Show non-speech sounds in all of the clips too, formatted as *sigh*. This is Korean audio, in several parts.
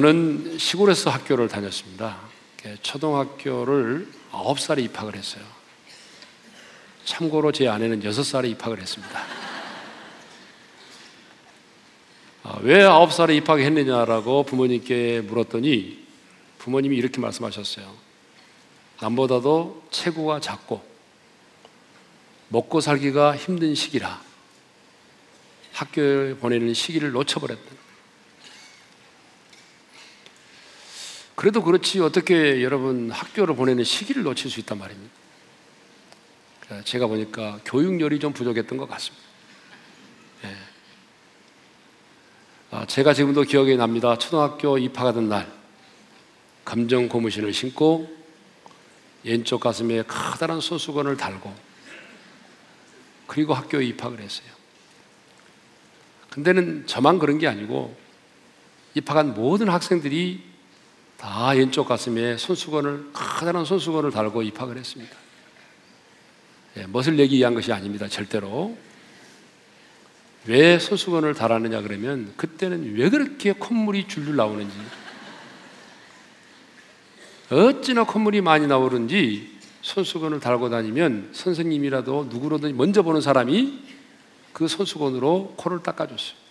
어, 저는 시골에서 학교를 다녔습니다. 초등학교를 9살에 입학을 했어요. 참고로 제 아내는 6살에 입학을 했습니다. 아, 왜 9살에 입학했느냐라고 부모님께 물었더니 부모님이 이렇게 말씀하셨어요. 남보다도 체구가 작고 먹고 살기가 힘든 시기라 학교에 보내는 시기를 놓쳐버렸다. 그래도 그렇지 어떻게 여러분 학교를 보내는 시기를 놓칠 수 있단 말입니다. 제가 보니까 교육열이 좀 부족했던 것 같습니다. 예. 아, 제가 지금도 기억이 납니다. 초등학교 입학하던 날, 감정 고무신을 신고 왼쪽 가슴에 커다란 소수건을 달고 그리고 학교에 입학을 했어요. 근데는 저만 그런 게 아니고 입학한 모든 학생들이 다 왼쪽 가슴에 손수건을 커다란 손수건을 달고 입학을 했습니다. 예, 멋을 내기 위한 것이 아닙니다. 절대로. 왜 손수건을 달았느냐 그러면 그때는 왜 그렇게 콧물이 줄줄 나오는지 어찌나 콧물이 많이 나오는지 손수건을 달고 다니면 선생님이라도 누구로든 먼저 보는 사람이 그 손수건으로 코를 닦아줬어요.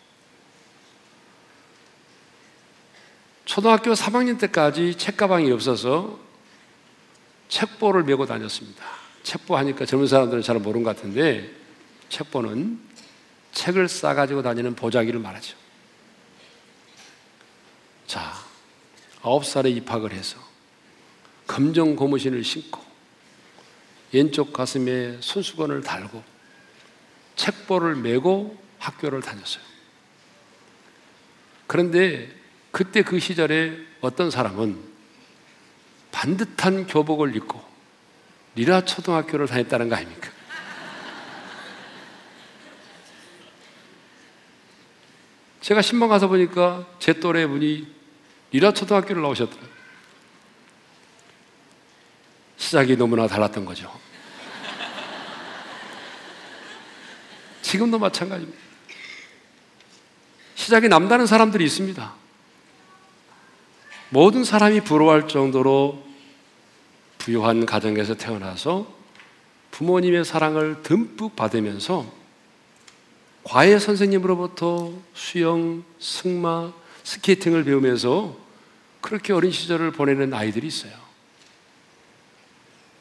초등학교 3학년 때까지 책가방이 없어서 책보를 메고 다녔습니다. 책보 하니까 젊은 사람들은 잘 모르는 것 같은데 책보는 책을 싸가지고 다니는 보자기를 말하죠. 자, 아홉 살에 입학을 해서 검정 고무신을 신고 왼쪽 가슴에 손수건을 달고 책보를 메고 학교를 다녔어요. 그런데 그때 그 시절에 어떤 사람은 반듯한 교복을 입고 리라 초등학교를 다녔다는 거 아닙니까? *laughs* 제가 신방 가서 보니까 제 또래 분이 리라 초등학교를 나오셨더라고요. 시작이 너무나 달랐던 거죠. 지금도 마찬가지입니다. 시작이 남다른 사람들이 있습니다. 모든 사람이 부러워할 정도로 부유한 가정에서 태어나서 부모님의 사랑을 듬뿍 받으면서 과외 선생님으로부터 수영, 승마, 스케이팅을 배우면서 그렇게 어린 시절을 보내는 아이들이 있어요.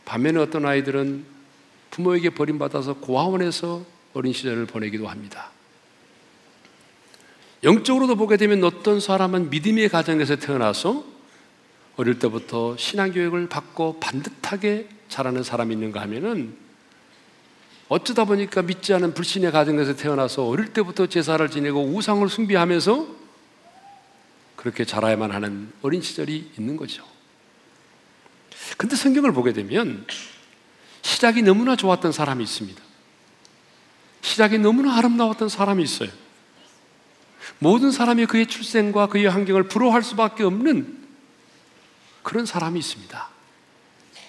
반면에 어떤 아이들은 부모에게 버림받아서 고아원에서 어린 시절을 보내기도 합니다. 영적으로도 보게 되면 어떤 사람은 믿음의 가정에서 태어나서 어릴 때부터 신앙교육을 받고 반듯하게 자라는 사람이 있는가 하면은 어쩌다 보니까 믿지 않은 불신의 가정에서 태어나서 어릴 때부터 제사를 지내고 우상을 숭배하면서 그렇게 자라야만 하는 어린 시절이 있는 거죠. 근데 성경을 보게 되면 시작이 너무나 좋았던 사람이 있습니다. 시작이 너무나 아름다웠던 사람이 있어요. 모든 사람이 그의 출생과 그의 환경을 부러워할 수밖에 없는 그런 사람이 있습니다.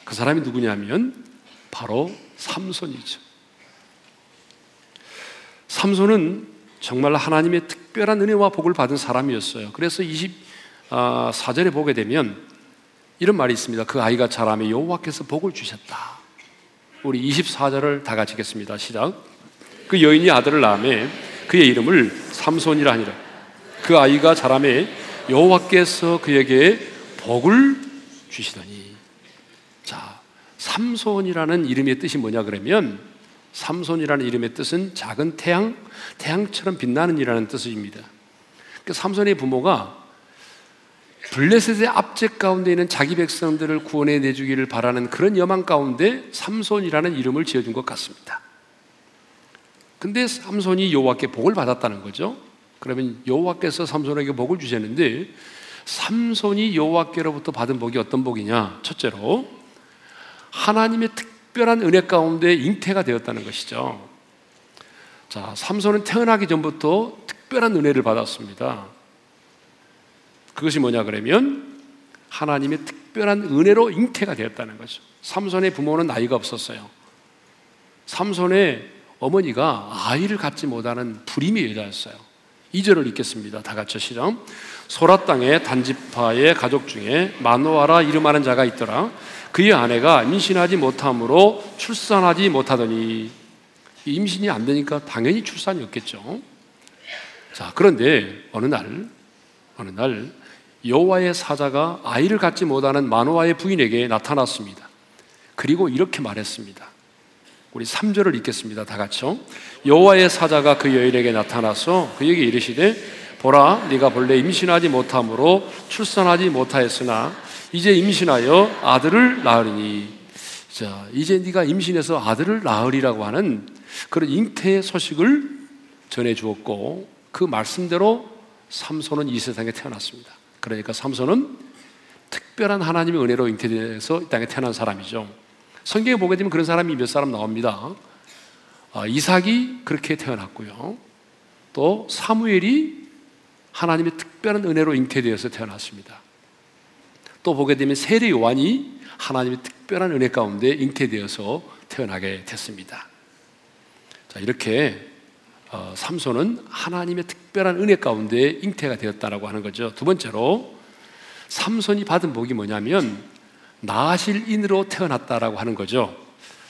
그 사람이 누구냐면 바로 삼손이죠. 삼손은 정말 하나님의 특별한 은혜와 복을 받은 사람이었어요. 그래서 24절에 아, 보게 되면 이런 말이 있습니다. 그 아이가 자라며 여호와께서 복을 주셨다. 우리 24절을 다 같이 읽겠습니다. 시작. 그 여인이 아들을 낳음에 그의 이름을 삼손이라 하니라. 그 아이가 자라매 여호와께서 그에게 복을 주시더니. 자, 삼손이라는 이름의 뜻이 뭐냐 그러면 삼손이라는 이름의 뜻은 작은 태양, 태양처럼 빛나는 이라는 뜻입니다. 그 삼손의 부모가 블레셋의 압제 가운데 있는 자기 백성들을 구원해 내주기를 바라는 그런 여망 가운데 삼손이라는 이름을 지어준 것 같습니다. 근데 삼손이 여호와께 복을 받았다는 거죠. 그러면 여호와께서 삼손에게 복을 주셨는데 삼손이 여호와께로부터 받은 복이 어떤 복이냐? 첫째로 하나님의 특별한 은혜 가운데 잉태가 되었다는 것이죠. 자, 삼손은 태어나기 전부터 특별한 은혜를 받았습니다. 그것이 뭐냐 그러면 하나님의 특별한 은혜로 잉태가 되었다는 거죠. 삼손의 부모는 나이가 없었어요. 삼손의 어머니가 아이를 갖지 못하는 불임의 여자였어요. 2절을 읽겠습니다. 다 같이 시작. 소라 땅의 단지파의 가족 중에 마노아라 이름하는 자가 있더라. 그의 아내가 임신하지 못함으로 출산하지 못하더니 임신이 안 되니까 당연히 출산이 없겠죠. 자, 그런데 어느 날 어느 날 여호와의 사자가 아이를 갖지 못하는 마노아의 부인에게 나타났습니다. 그리고 이렇게 말했습니다. 우리 3절을 읽겠습니다. 다 같이요. 여호와의 사자가 그 여인에게 나타나서 그에게 이르시되 보라 네가 본래 임신하지 못함으로 출산하지 못하였으나 이제 임신하여 아들을 낳으리니 자 이제 네가 임신해서 아들을 낳으리라고 하는 그런 잉태의 소식을 전해 주었고 그 말씀대로 삼손은 이 세상에 태어났습니다. 그러니까 삼손은 특별한 하나님의 은혜로 잉태돼서 이 땅에 태어난 사람이죠. 성경에 보게 되면 그런 사람이 몇 사람 나옵니다. 아, 이삭이 그렇게 태어났고요. 또 사무엘이 하나님의 특별한 은혜로 잉태되어서 태어났습니다. 또 보게 되면 세례 요한이 하나님의 특별한 은혜 가운데 잉태되어서 태어나게 됐습니다. 자, 이렇게 어, 삼손은 하나님의 특별한 은혜 가운데 잉태가 되었다라고 하는 거죠. 두 번째로 삼손이 받은 복이 뭐냐면 나실 인으로 태어났다라고 하는 거죠.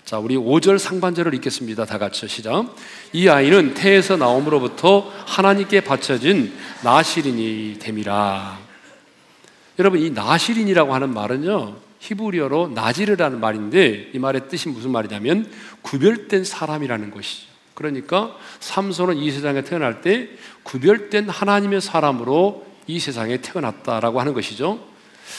자, 우리 5절 상반절을 읽겠습니다. 다 같이 시작. 이 아이는 태에서 나옴으로부터 하나님께 바쳐진 나실인이 됨이라. 여러분, 이 나실인이라고 하는 말은요, 히브리어로 나지르라는 말인데, 이 말의 뜻이 무슨 말이냐면, 구별된 사람이라는 것이죠. 그러니까 삼손은 이 세상에 태어날 때 구별된 하나님의 사람으로 이 세상에 태어났다라고 하는 것이죠.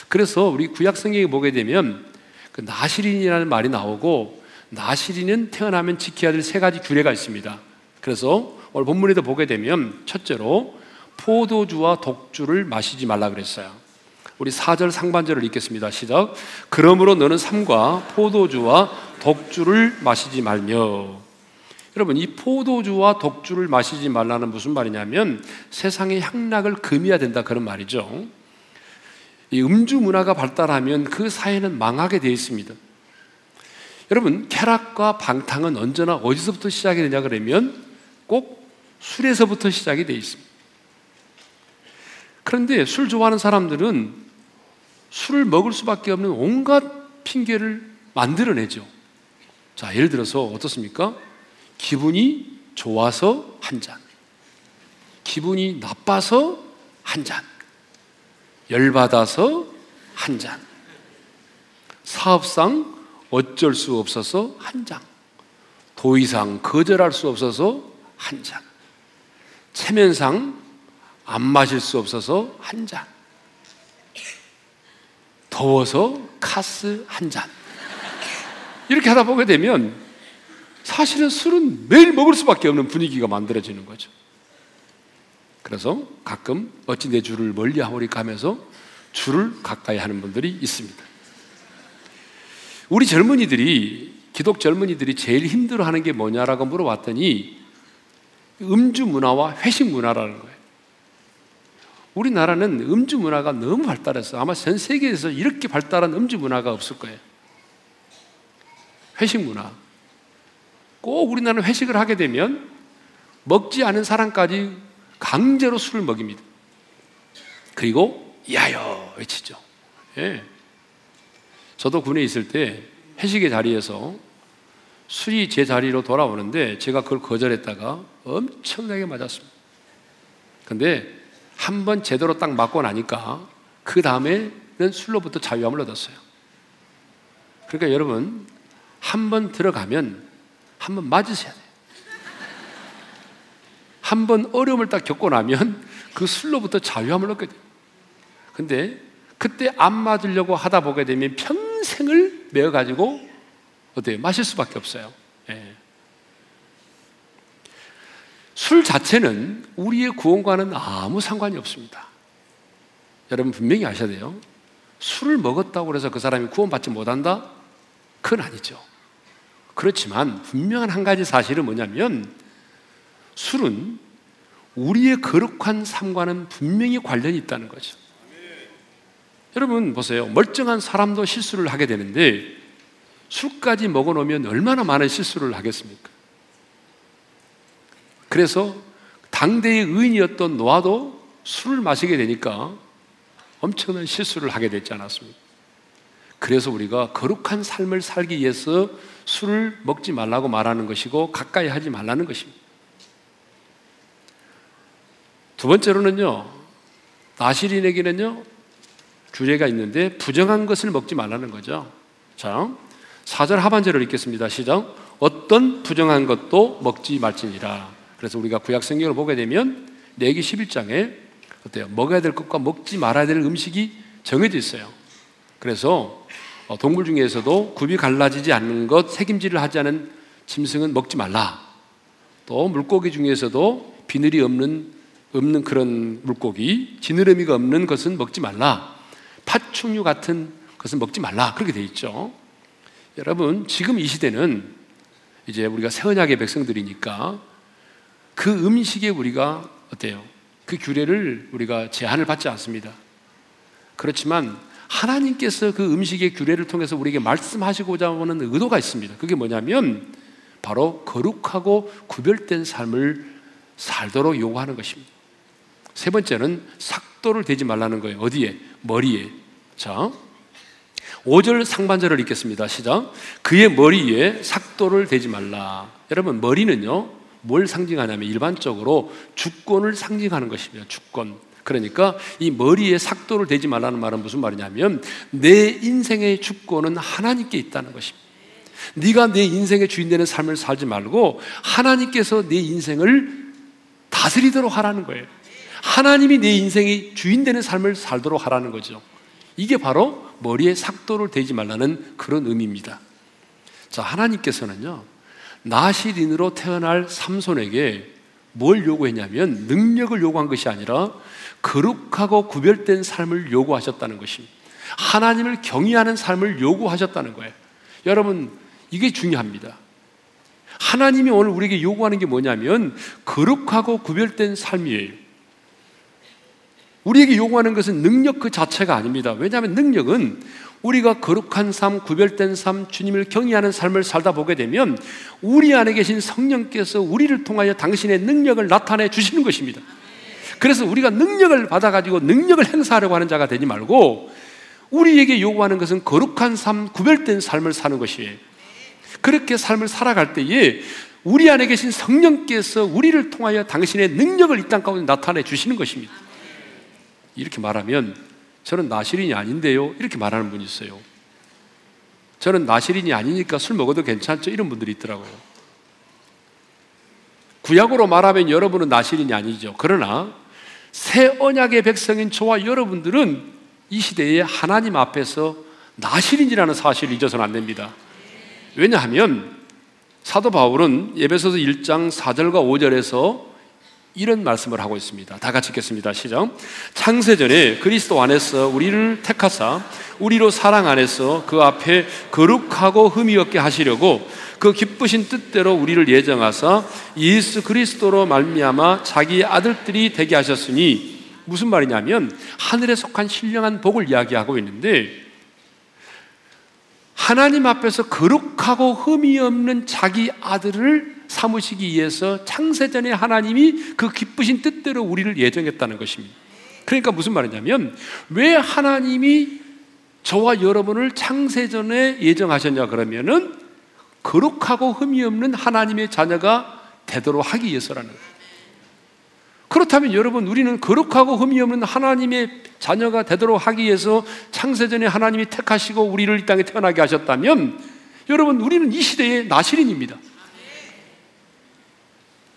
그래서 우리 구약 성경에 보게 되면 그 나시린이라는 말이 나오고 나시린은 태어나면 지켜야 될 세 가지 규례가 있습니다. 그래서 오늘 본문에도 보게 되면 첫째로 포도주와 독주를 마시지 말라 그랬어요. 우리 4절 상반절을 읽겠습니다. 시작. 그러므로 너는 삼과 포도주와 독주를 마시지 말며 여러분 이 포도주와 독주를 마시지 말라는 무슨 말이냐면 세상의 향락을 금해야 된다 그런 말이죠. 이 음주 문화가 발달하면 그 사회는 망하게 되어 있습니다. 여러분, 쾌락과 방탕은 언제나 어디서부터 시작이 되냐 그러면 꼭 술에서부터 시작이 되어 있습니다. 그런데 술 좋아하는 사람들은 술을 먹을 수밖에 없는 온갖 핑계를 만들어내죠. 자, 예를 들어서 어떻습니까? 기분이 좋아서 한 잔. 기분이 나빠서 한 잔. 열받아서 한 잔. 사업상 어쩔 수 없어서 한 잔. 더 이상 거절할 수 없어서 한 잔. 체면상 안 마실 수 없어서 한 잔. 더워서 카스 한 잔. 이렇게 하다 보게 되면 사실은 술은 매일 먹을 수밖에 없는 분위기가 만들어지는 거죠. 그래서 가끔 어찌 내 주를 멀리 하오리까 하면서 주를 가까이 하는 분들이 있습니다. 우리 젊은이들이 기독 젊은이들이 제일 힘들어하는 게 뭐냐라고 물어봤더니 음주 문화와 회식 문화라는 거예요. 우리나라는 음주 문화가 너무 발달했어. 아마 전 세계에서 이렇게 발달한 음주 문화가 없을 거예요. 회식 문화. 꼭 우리나라는 회식을 하게 되면 먹지 않은 사람까지 강제로 술을 먹입니다. 그리고 야여 외치죠. 예. 저도 군에 있을 때 회식의 자리에서 술이 제 자리로 돌아오는데 제가 그걸 거절했다가 엄청나게 맞았습니다. 근데 한 번 제대로 딱 맞고 나니까 그 다음에는 술로부터 자유함을 얻었어요. 그러니까 여러분 한 번 들어가면 한 번 맞으셔야 돼요. 한 번 어려움을 딱 겪고 나면 그 술로부터 자유함을 얻게 돼요. 근데 그때 안 맞으려고 하다 보게 되면 평생을 메어가지고 어때요? 마실 수밖에 없어요. 예. 술 자체는 우리의 구원과는 아무 상관이 없습니다. 여러분 분명히 아셔야 돼요. 술을 먹었다고 해서 그 사람이 구원받지 못한다? 그건 아니죠. 그렇지만 분명한 한 가지 사실은 뭐냐면 술은 우리의 거룩한 삶과는 분명히 관련이 있다는 거죠. 여러분 보세요. 멀쩡한 사람도 실수를 하게 되는데 술까지 먹어 놓으면 얼마나 많은 실수를 하겠습니까? 그래서 당대의 의인이었던 노아도 술을 마시게 되니까 엄청난 실수를 하게 됐지 않았습니까? 그래서 우리가 거룩한 삶을 살기 위해서 술을 먹지 말라고 말하는 것이고 가까이 하지 말라는 것입니다. 두 번째로는요, 나시린에게는요, 규례가 있는데 부정한 것을 먹지 말라는 거죠. 자, 4절 하반절을 읽겠습니다. 시작. 어떤 부정한 것도 먹지 말지니라. 그래서 우리가 구약 성경을 보게 되면 내기 11장에 어때요? 먹어야 될 것과 먹지 말아야 될 음식이 정해져 있어요. 그래서 어, 동물 중에서도 굽이 갈라지지 않는 것, 색임질을 하지 않은 짐승은 먹지 말라. 또 물고기 중에서도 비늘이 없는 없는 그런 물고기, 지느러미가 없는 것은 먹지 말라. 파충류 같은 것은 먹지 말라. 그렇게 돼 있죠. 여러분, 지금 이 시대는 이제 우리가 새 언약의 백성들이니까 그 음식에 우리가 어때요? 그 규례를 우리가 제한을 받지 않습니다. 그렇지만 하나님께서 그 음식의 규례를 통해서 우리에게 말씀하시고자 하는 의도가 있습니다. 그게 뭐냐면 바로 거룩하고 구별된 삶을 살도록 요구하는 것입니다. 세 번째는 삭도를 대지 말라는 거예요. 어디에? 머리에. 자, 5절 상반절을 읽겠습니다. 시작. 그의 머리에 삭도를 대지 말라. 여러분, 머리는요, 뭘 상징하냐면 일반적으로 주권을 상징하는 것입니다. 주권. 그러니까 이 머리에 삭도를 대지 말라는 말은 무슨 말이냐면 내 인생의 주권은 하나님께 있다는 것입니다. 네가 내 인생의 주인 되는 삶을 살지 말고 하나님께서 내 인생을 다스리도록 하라는 거예요. 하나님이 내 인생의 주인 되는 삶을 살도록 하라는 거죠. 이게 바로 머리에 삭도를 대지 말라는 그런 의미입니다. 자, 하나님께서는요, 나시린으로 태어날 삼손에게 뭘 요구했냐면 능력을 요구한 것이 아니라 거룩하고 구별된 삶을 요구하셨다는 것입니다. 하나님을 경외하는 삶을 요구하셨다는 거예요. 여러분, 이게 중요합니다. 하나님이 오늘 우리에게 요구하는 게 뭐냐면 거룩하고 구별된 삶이에요. 우리에게 요구하는 것은 능력 그 자체가 아닙니다. 왜냐하면 능력은 우리가 거룩한 삶, 구별된 삶, 주님을 경외하는 삶을 살다 보게 되면 우리 안에 계신 성령께서 우리를 통하여 당신의 능력을 나타내 주시는 것입니다. 그래서 우리가 능력을 받아가지고 능력을 행사하려고 하는 자가 되지 말고 우리에게 요구하는 것은 거룩한 삶, 구별된 삶을 사는 것이에요. 그렇게 삶을 살아갈 때에 우리 안에 계신 성령께서 우리를 통하여 당신의 능력을 이 땅 가운데 나타내 주시는 것입니다. 이렇게 말하면 저는 나시린이 아닌데요. 이렇게 말하는 분이 있어요. 저는 나시린이 아니니까 술 먹어도 괜찮죠. 이런 분들이 있더라고요. 구약으로 말하면 여러분은 나시린이 아니죠. 그러나 새 언약의 백성인 저와 여러분들은 이 시대에 하나님 앞에서 나시린이라는 사실을 잊어서는 안 됩니다. 왜냐하면 사도 바울은 예배소서 1장 4절과 5절에서 이런 말씀을 하고 있습니다. 다 같이 읽겠습니다. 시작. 창세전에 그리스도 안에서 우리를 택하사 우리로 사랑 안에서 그 앞에 거룩하고 흠이 없게 하시려고 그 기쁘신 뜻대로 우리를 예정하사 예수 그리스도로 말미암아 자기 아들들이 되게 하셨으니 무슨 말이냐면 하늘에 속한 신령한 복을 이야기하고 있는데 하나님 앞에서 거룩하고 흠이 없는 자기 아들을 삼으시기 위해서 창세전에 하나님이 그 기쁘신 뜻대로 우리를 예정했다는 것입니다. 그러니까 무슨 말이냐면 왜 하나님이 저와 여러분을 창세전에 예정하셨냐 그러면은 거룩하고 흠이 없는 하나님의 자녀가 되도록 하기 위해서라는. 그렇다면 여러분 우리는 거룩하고 흠이 없는 하나님의 자녀가 되도록 하기 위해서 창세전에 하나님이 택하시고 우리를 이 땅에 태어나게 하셨다면 여러분 우리는 이 시대의 나시린입니다.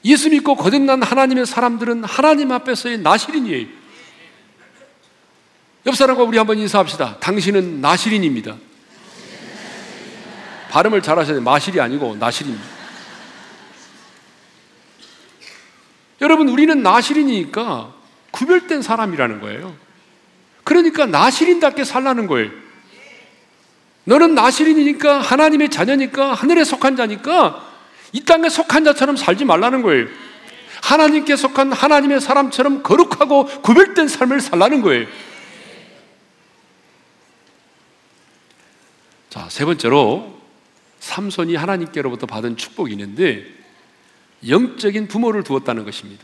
예수 믿고 거듭난 하나님의 사람들은 하나님 앞에서의 나시린이에요. 옆 사람과 우리 한번 인사합시다. 당신은 나시린입니다. 발음을 잘 하셔야 돼요. 마실이 아니고 나시린입니다. 여러분, 우리는 나시린이니까 구별된 사람이라는 거예요. 그러니까 나시린답게 살라는 거예요. 너는 나시린이니까 하나님의 자녀니까 하늘에 속한 자니까 이 땅에 속한 자처럼 살지 말라는 거예요. 하나님께 속한 하나님의 사람처럼 거룩하고 구별된 삶을 살라는 거예요. 자, 세 번째로 삼손이 하나님께로부터 받은 축복이 있는데 영적인 부모를 두었다는 것입니다.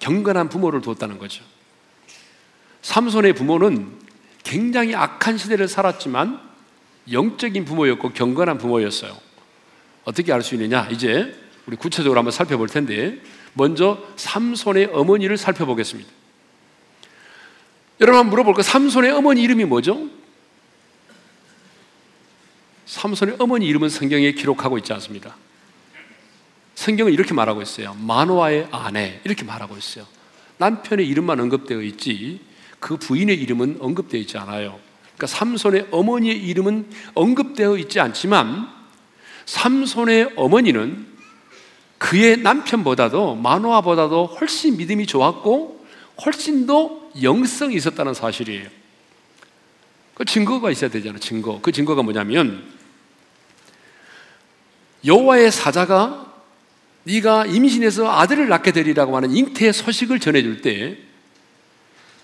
경건한 부모를 두었다는 거죠. 삼손의 부모는 굉장히 악한 시대를 살았지만 영적인 부모였고 경건한 부모였어요. 어떻게 알 수 있느냐? 이제 우리 구체적으로 한번 살펴볼 텐데 먼저 삼손의 어머니를 살펴보겠습니다. 여러분 한번 물어볼까? 삼손의 어머니 이름이 뭐죠? 삼손의 어머니 이름은 성경에 기록하고 있지 않습니다. 성경은 이렇게 말하고 있어요. 마노아의 아내 이렇게 말하고 있어요. 남편의 이름만 언급되어 있지 그 부인의 이름은 언급되어 있지 않아요. 그러니까 삼손의 어머니의 이름은 언급되어 있지 않지만 삼손의 어머니는 그의 남편보다도 마노아보다도 훨씬 믿음이 좋았고 훨씬 더 영성이 있었다는 사실이에요. 그 증거가 있어야 되잖아요. 증거. 그 증거가 뭐냐면 여호와의 사자가 네가 임신해서 아들을 낳게 되리라고 하는 잉태의 소식을 전해줄 때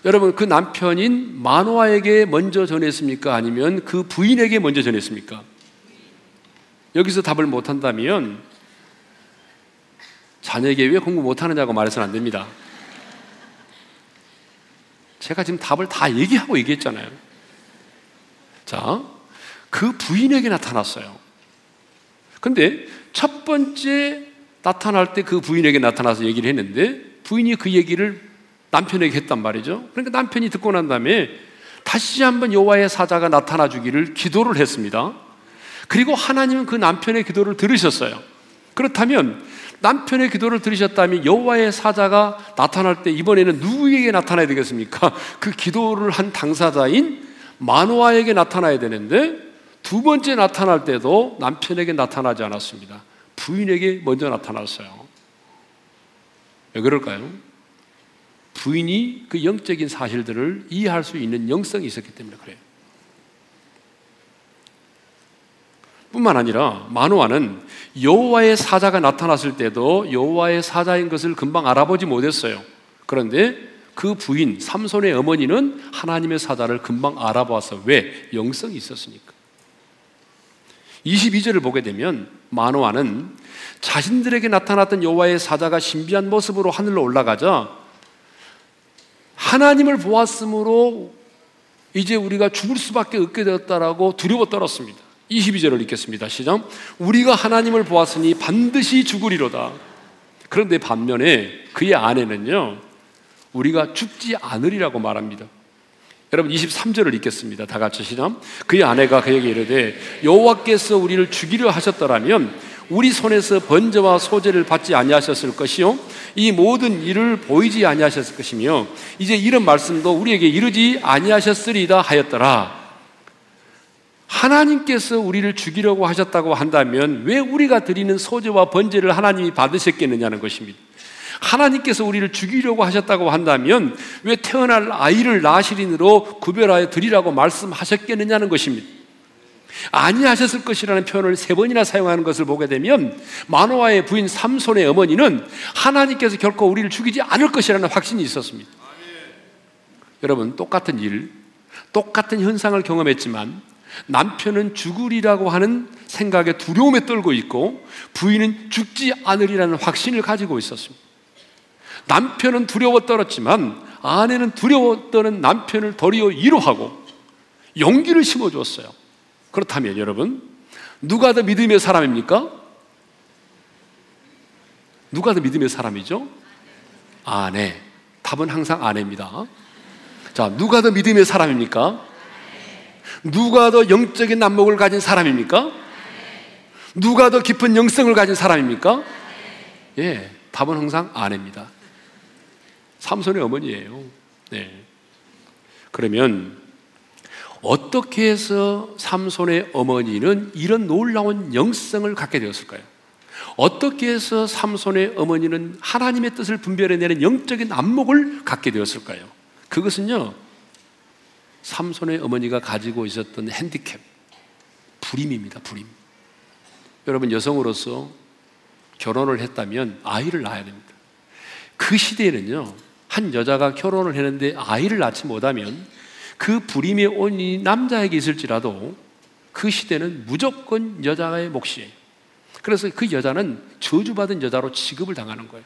여러분 그 남편인 마노아에게 먼저 전했습니까? 아니면 그 부인에게 먼저 전했습니까? 여기서 답을 못한다면 자녀에게 왜 공부 못하느냐고 말해서는 안 됩니다. 제가 지금 답을 다 얘기하고 얘기했잖아요. 자, 그 부인에게 나타났어요. 근데 첫 번째 나타날 때 그 부인에게 나타나서 얘기를 했는데 부인이 그 얘기를 남편에게 했단 말이죠. 그러니까 남편이 듣고 난 다음에 다시 한번 여호와의 사자가 나타나 주기를 기도를 했습니다. 그리고 하나님은 그 남편의 기도를 들으셨어요. 그렇다면 남편의 기도를 들으셨다면 여호와의 사자가 나타날 때 이번에는 누구에게 나타나야 되겠습니까? *laughs* 그 기도를 한 당사자인 마노아에게 나타나야 되는데 두 번째 나타날 때도 남편에게 나타나지 않았습니다. 부인에게 먼저 나타났어요. 왜 그럴까요? 부인이 그 영적인 사실들을 이해할 수 있는 영성이 있었기 때문에 그래요. 뿐만 아니라 마노아는 여호와의 사자가 나타났을 때도 여호와의 사자인 것을 금방 알아보지 못했어요. 그런데 그 부인 삼손의 어머니는 하나님의 사자를 금방 알아보아서 왜 영성이 있었으니까. 22절을 보게 되면 마노아는 자신들에게 나타났던 여호와의 사자가 신비한 모습으로 하늘로 올라가자 하나님을 보았으므로 이제 우리가 죽을 수밖에 없게 되었다라고 두려워 떨었습니다. 22절을 읽겠습니다. 시작. 우리가 하나님을 보았으니 반드시 죽으리로다. 그런데 반면에 그의 아내는요, 우리가 죽지 않으리라고 말합니다. 여러분 23절을 읽겠습니다. 다 같이 시작. 그의 아내가 그에게 이르되 여호와께서 우리를 죽이려 하셨더라면 우리 손에서 번제와 소제를 받지 아니하셨을 것이요 이 모든 일을 보이지 아니하셨을 것이며 이제 이런 말씀도 우리에게 이르지 아니하셨으리다 하였더라. 하나님께서 우리를 죽이려고 하셨다고 한다면 왜 우리가 드리는 소제와 번제를 하나님이 받으셨겠느냐는 것입니다. 하나님께서 우리를 죽이려고 하셨다고 한다면 왜 태어날 아이를 나시린으로 구별하여 드리라고 말씀하셨겠느냐는 것입니다. 아니하셨을 것이라는 표현을 세 번이나 사용하는 것을 보게 되면 마노아의 부인 삼손의 어머니는 하나님께서 결코 우리를 죽이지 않을 것이라는 확신이 있었습니다. 여러분 똑같은 일, 똑같은 현상을 경험했지만 남편은 죽으리라고 하는 생각에 두려움에 떨고 있고 부인은 죽지 않으리라는 확신을 가지고 있었습니다. 남편은 두려워 떨었지만 아내는 두려워 떠는 남편을 도리어 위로하고 용기를 심어 주었어요. 그렇다면 여러분, 누가 더 믿음의 사람입니까? 누가 더 믿음의 사람이죠? 아내. 답은 항상 아내입니다. 자, 누가 더 믿음의 사람입니까? 누가 더 영적인 난목을 가진 사람입니까? 누가 더 깊은 영성을 가진 사람입니까? 예, 답은 항상 아내입니다. 삼손의 어머니예요. 네. 그러면 어떻게 해서 삼손의 어머니는 이런 놀라운 영성을 갖게 되었을까요? 어떻게 해서 삼손의 어머니는 하나님의 뜻을 분별해내는 영적인 안목을 갖게 되었을까요? 그것은요, 삼손의 어머니가 가지고 있었던 핸디캡, 불임입니다, 불임. 여러분, 여성으로서 결혼을 했다면 아이를 낳아야 됩니다. 그 시대에는요, 한 여자가 결혼을 했는데 아이를 낳지 못하면 그 불임의 온이 남자에게 있을지라도 그 시대는 무조건 여자의 몫이에요. 그래서 그 여자는 저주받은 여자로 취급을 당하는 거예요.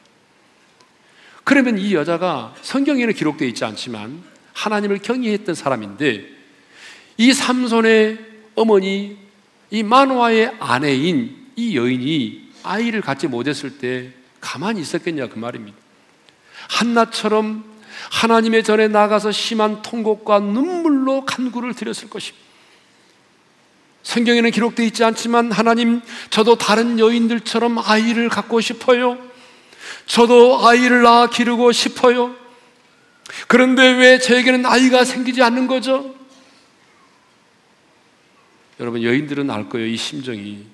그러면 이 여자가 성경에는 기록되어 있지 않지만 하나님을 경외했던 사람인데 이 삼손의 어머니 이 만화의 아내인 이 여인이 아이를 갖지 못했을 때 가만히 있었겠냐 그 말입니다. 한나처럼 하나님의 전에 나가서 심한 통곡과 눈물로 간구를 드렸을 것입니다. 성경에는 기록되어 있지 않지만 하나님 저도 다른 여인들처럼 아이를 갖고 싶어요. 저도 아이를 낳아 기르고 싶어요. 그런데 왜 저에게는 아이가 생기지 않는 거죠? 여러분 여인들은 알 거예요 이 심정이.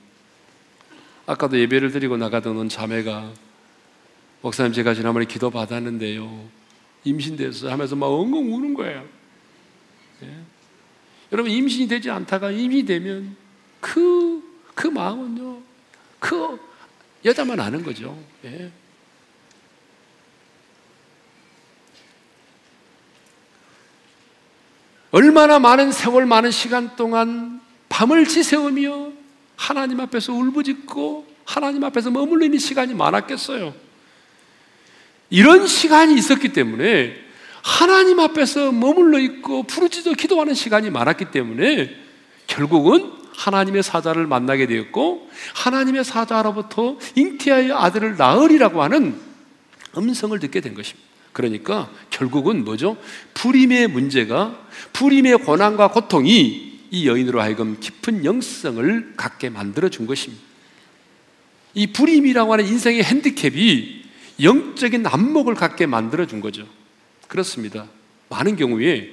아까도 예배를 드리고 나가던 자매가 목사님 제가 지난번에 기도 받았는데요 임신돼서 하면서 막 엉엉 우는 거예요. 예? 여러분 임신이 되지 않다가 임이 되면 그, 그 마음은요, 그 여자만 아는 거죠. 예. 얼마나 많은 세월, 많은 시간 동안 밤을 지새우며 하나님 앞에서 울부짖고 하나님 앞에서 머물러 있는 시간이 많았겠어요. 이런 시간이 있었기 때문에 하나님 앞에서 머물러 있고 부르짖어 기도하는 시간이 많았기 때문에 결국은 하나님의 사자를 만나게 되었고 하나님의 사자로부터 잉티아의 아들을 낳으리라고 하는 음성을 듣게 된 것입니다. 그러니까 결국은 뭐죠? 불임의 문제가 불임의 고난과 고통이 이 여인으로 하여금 깊은 영성을 갖게 만들어 준 것입니다. 이 불임이라고 하는 인생의 핸디캡이 영적인 안목을 갖게 만들어 준 거죠. 그렇습니다. 많은 경우에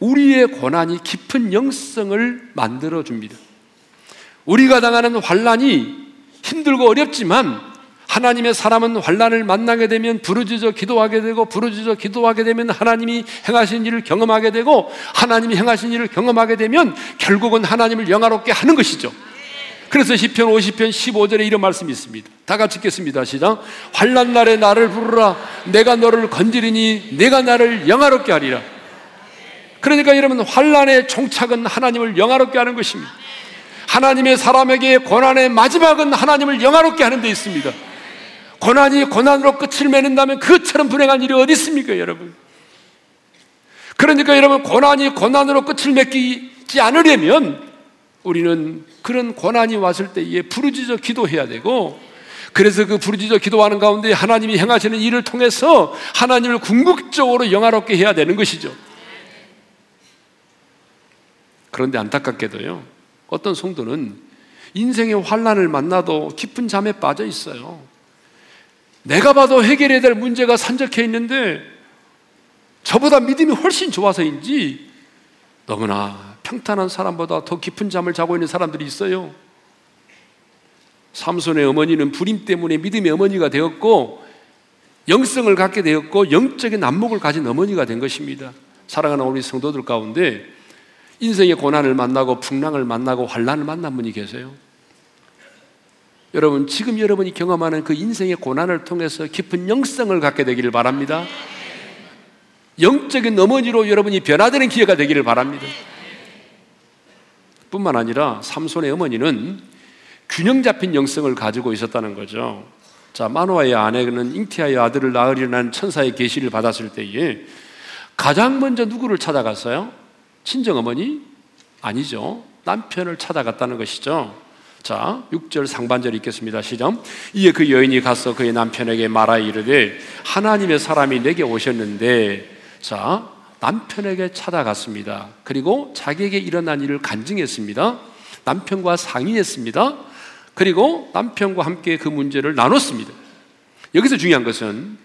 우리의 고난이 깊은 영성을 만들어 줍니다. 우리가 당하는 환란이 힘들고 어렵지만 하나님의 사람은 환란을 만나게 되면 부르짖어 기도하게 되고 부르짖어 기도하게 되면 하나님이 행하신 일을 경험하게 되고 하나님이 행하신 일을 경험하게 되면 결국은 하나님을 영화롭게 하는 것이죠. 그래서 시편 50편 15절에 이런 말씀이 있습니다. 다 같이 읽겠습니다. 시작. 환난 날에 나를 부르라. 내가 너를 건지리니 내가 나를 영화롭게 하리라. 그러니까 여러분 환란의 종착은 하나님을 영화롭게 하는 것입니다. 하나님의 사람에게 고난의 마지막은 하나님을 영화롭게 하는 데 있습니다. 고난이 고난으로 끝을 맺는다면 그처럼 불행한 일이 어디 있습니까, 여러분? 그러니까 여러분 고난이 고난으로 끝을 맺지 않으려면 우리는 그런 고난이 왔을 때에 부르짖어 기도해야 되고 그래서 그 부르짖어 기도하는 가운데 하나님이 행하시는 일을 통해서 하나님을 궁극적으로 영화롭게 해야 되는 것이죠. 그런데 안타깝게도요. 어떤 성도는 인생의 환란을 만나도 깊은 잠에 빠져 있어요. 내가 봐도 해결해야 될 문제가 산적해 있는데 저보다 믿음이 훨씬 좋아서인지 너무나 평탄한 사람보다 더 깊은 잠을 자고 있는 사람들이 있어요. 삼손의 어머니는 불임 때문에 믿음의 어머니가 되었고 영성을 갖게 되었고 영적인 안목을 가진 어머니가 된 것입니다. 사랑하는 우리 성도들 가운데 인생의 고난을 만나고 풍랑을 만나고 환란을 만난 분이 계세요. 여러분 지금 여러분이 경험하는 그 인생의 고난을 통해서 깊은 영성을 갖게 되기를 바랍니다. 영적인 어머니로 여러분이 변화되는 기회가 되기를 바랍니다. 뿐만 아니라 삼손의 어머니는 균형 잡힌 영성을 가지고 있었다는 거죠. 자, 마노아의 아내는 잉티아의 아들을 낳으리라는 천사의 계시를 받았을 때에 가장 먼저 누구를 찾아갔어요? 친정 어머니? 아니죠. 남편을 찾아갔다는 것이죠. 자, 6절 상반절 읽겠습니다. 시작. 이에 그 여인이 가서 그의 남편에게 말하 이르되 하나님의 사람이 내게 오셨는데 자, 남편에게 찾아갔습니다. 그리고 자기에게 일어난 일을 간증했습니다. 남편과 상의했습니다. 그리고 남편과 함께 그 문제를 나눴습니다. 여기서 중요한 것은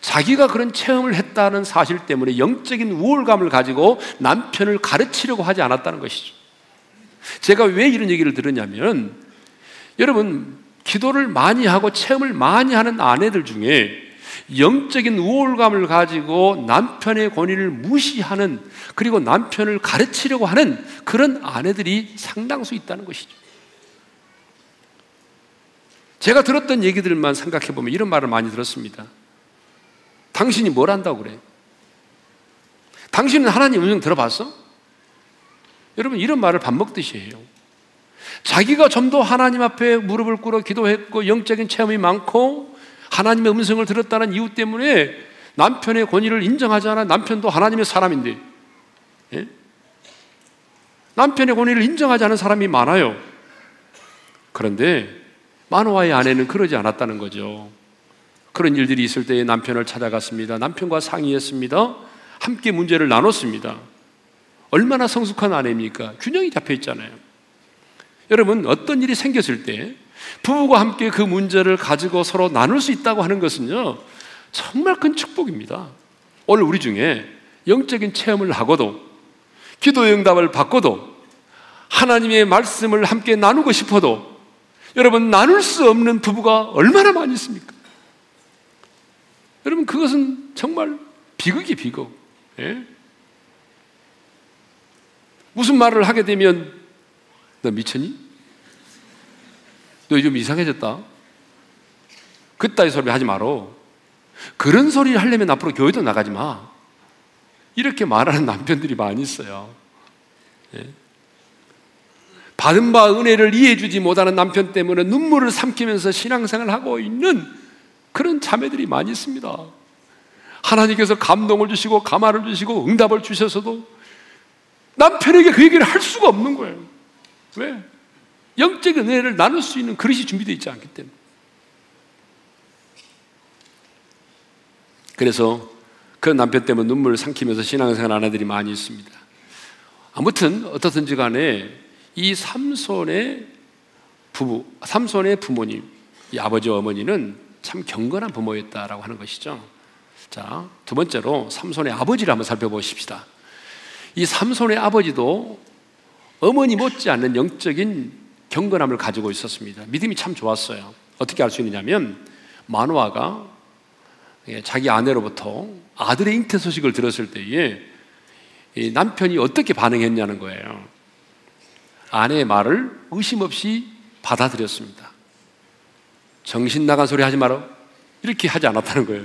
자기가 그런 체험을 했다는 사실 때문에 영적인 우월감을 가지고 남편을 가르치려고 하지 않았다는 것이죠. 제가 왜 이런 얘기를 들었냐면 여러분 기도를 많이 하고 체험을 많이 하는 아내들 중에 영적인 우월감을 가지고 남편의 권위를 무시하는 그리고 남편을 가르치려고 하는 그런 아내들이 상당수 있다는 것이죠. 제가 들었던 얘기들만 생각해 보면 이런 말을 많이 들었습니다. 당신이 뭘 한다고 그래? 당신은 하나님 음성 들어봤어? 여러분 이런 말을 밥 먹듯이 해요. 자기가 좀 더 하나님 앞에 무릎을 꿇어 기도했고 영적인 체험이 많고 하나님의 음성을 들었다는 이유 때문에 남편의 권위를 인정하지 않아 남편도 하나님의 사람인데 예? 남편의 권위를 인정하지 않은 사람이 많아요. 그런데 마노아의 아내는 그러지 않았다는 거죠. 그런 일들이 있을 때에 남편을 찾아갔습니다. 남편과 상의했습니다. 함께 문제를 나눴습니다. 얼마나 성숙한 아내입니까? 균형이 잡혀 있잖아요. 여러분, 어떤 일이 생겼을 때 부부가 함께 그 문제를 가지고 서로 나눌 수 있다고 하는 것은요, 정말 큰 축복입니다. 오늘 우리 중에 영적인 체험을 하고도 기도 응답을 받고도 하나님의 말씀을 함께 나누고 싶어도 여러분 나눌 수 없는 부부가 얼마나 많이 있습니까? 여러분 그것은 정말 비극이 비극. 예? 무슨 말을 하게 되면 너 미쳤니? 너 요즘 이상해졌다. 그따위 소리 하지 마라. 그런 소리 하려면 앞으로 교회도 나가지 마. 이렇게 말하는 남편들이 많이 있어요. 예? 받은 바 은혜를 이해해주지 못하는 남편 때문에 눈물을 삼키면서 신앙생활을 하고 있는 그런 자매들이 많이 있습니다. 하나님께서 감동을 주시고 감화를 주시고 응답을 주셔서도 남편에게 그 얘기를 할 수가 없는 거예요. 왜? 영적 은혜를 나눌 수 있는 그릇이 준비되어 있지 않기 때문에. 그래서 그 남편 때문에 눈물을 삼키면서 신앙생활 하는 애들이 많이 있습니다. 아무튼 어떻든지 간에 이 삼손의 부부, 삼손의 부모님, 이 아버지와 어머니는 참 경건한 부모였다라고 하는 것이죠. 자, 두 번째로 삼손의 아버지를 한번 살펴보십시다. 이 삼손의 아버지도 어머니 못지않는 영적인 경건함을 가지고 있었습니다. 믿음이 참 좋았어요. 어떻게 알 수 있느냐면 마노아가 자기 아내로부터 아들의 잉태 소식을 들었을 때에 남편이 어떻게 반응했냐는 거예요. 아내의 말을 의심 없이 받아들였습니다. 정신 나간 소리 하지 마라. 이렇게 하지 않았다는 거예요.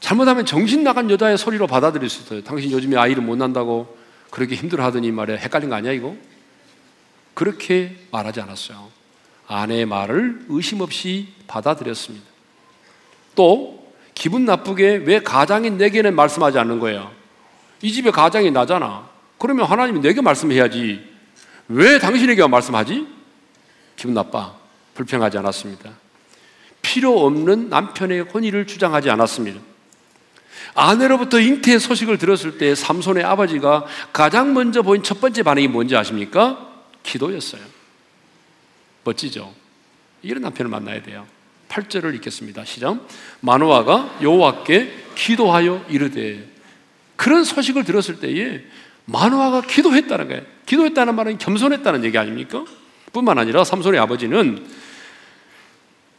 잘못하면 정신 나간 여자의 소리로 받아들일 수 있어요. 당신 요즘에 아이를 못 낳는다고 그렇게 힘들어 하더니 말이야. 헷갈린 거 아니야, 이거? 그렇게 말하지 않았어요. 아내의 말을 의심 없이 받아들였습니다. 또, 기분 나쁘게 왜 가장인 내게는 말씀하지 않는 거예요? 이 집에 가장이 나잖아. 그러면 하나님이 내게 말씀해야지. 왜 당신에게만 말씀하지? 기분 나빠. 불평하지 않았습니다. 필요 없는 남편의 권위를 주장하지 않았습니다. 아내로부터 잉태의 소식을 들었을 때 삼손의 아버지가 가장 먼저 보인 첫 번째 반응이 뭔지 아십니까? 기도였어요. 멋지죠? 이런 남편을 만나야 돼요. 8절을 읽겠습니다. 시작. 마노아가 여호와께 기도하여 이르되 그런 소식을 들었을 때에 마노아가 기도했다는 거예요. 기도했다는 말은 겸손했다는 얘기 아닙니까? 뿐만 아니라 삼손의 아버지는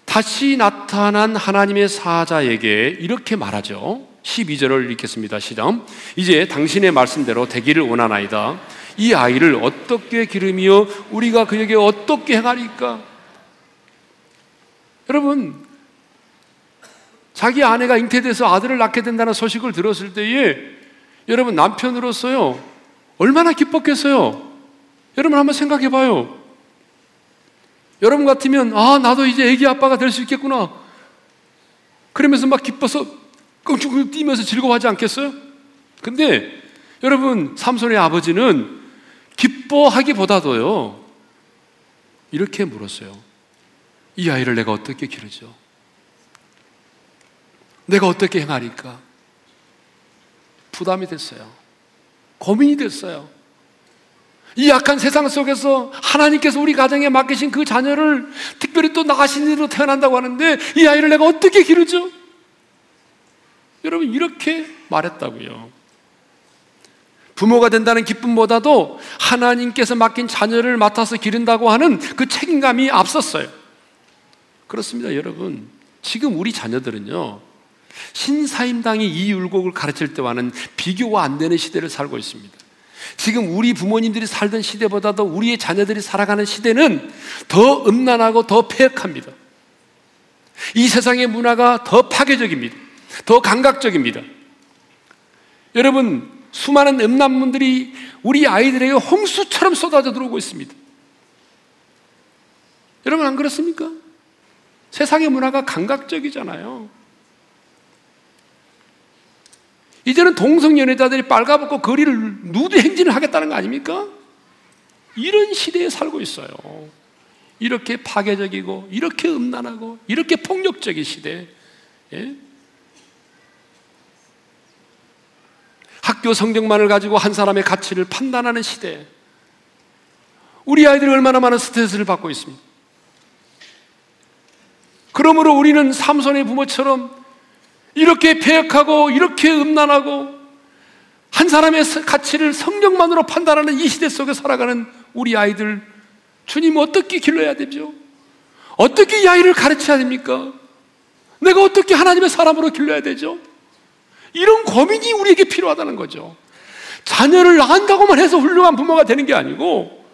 다시 나타난 하나님의 사자에게 이렇게 말하죠. 12절을 읽겠습니다. 시작. 이제 당신의 말씀대로 되기를 원하나이다. 이 아이를 어떻게 기르며 우리가 그에게 어떻게 행하리까? 여러분, 자기 아내가 잉태돼서 아들을 낳게 된다는 소식을 들었을 때에 여러분 남편으로서요 얼마나 기뻤겠어요. 여러분 한번 생각해 봐요. 여러분 같으면 아 나도 이제 아기 아빠가 될 수 있겠구나. 그러면서 막 기뻐서 끙충 뛰면서 즐거워하지 않겠어요? 근데 여러분 삼손의 아버지는 기뻐하기보다도요 이렇게 물었어요. 이 아이를 내가 어떻게 기르죠? 내가 어떻게 행하리까? 부담이 됐어요. 고민이 됐어요. 이 약한 세상 속에서 하나님께서 우리 가정에 맡기신 그 자녀를 특별히 또 나가신 일로 태어난다고 하는데 이 아이를 내가 어떻게 기르죠? 여러분, 이렇게 말했다고요. 부모가 된다는 기쁨보다도 하나님께서 맡긴 자녀를 맡아서 기른다고 하는 그 책임감이 앞섰어요. 그렇습니다, 여러분. 지금 우리 자녀들은요, 신사임당이 이 율곡을 가르칠 때와는 비교가 안 되는 시대를 살고 있습니다. 지금 우리 부모님들이 살던 시대보다도 우리의 자녀들이 살아가는 시대는 더 음란하고 더 폐역합니다. 이 세상의 문화가 더 파괴적입니다. 더 감각적입니다. 여러분, 수많은 음란문들이 우리 아이들에게 홍수처럼 쏟아져 들어오고 있습니다. 여러분, 안 그렇습니까? 세상의 문화가 감각적이잖아요. 이제는 동성연애자들이 빨가벗고 거리를 누드 행진을 하겠다는 거 아닙니까? 이런 시대에 살고 있어요. 이렇게 파괴적이고, 이렇게 음란하고, 이렇게 폭력적인 시대. 예? 학교 성적만을 가지고 한 사람의 가치를 판단하는 시대. 우리 아이들이 얼마나 많은 스트레스를 받고 있습니다. 그러므로 우리는 삼손의 부모처럼 이렇게 폐역하고 이렇게 음란하고 한 사람의 가치를 성령만으로 판단하는 이 시대 속에 살아가는 우리 아이들 주님 어떻게 길러야 되죠? 어떻게 이 아이를 가르쳐야 됩니까? 내가 어떻게 하나님의 사람으로 길러야 되죠? 이런 고민이 우리에게 필요하다는 거죠. 자녀를 낳는다고만 해서 훌륭한 부모가 되는 게 아니고,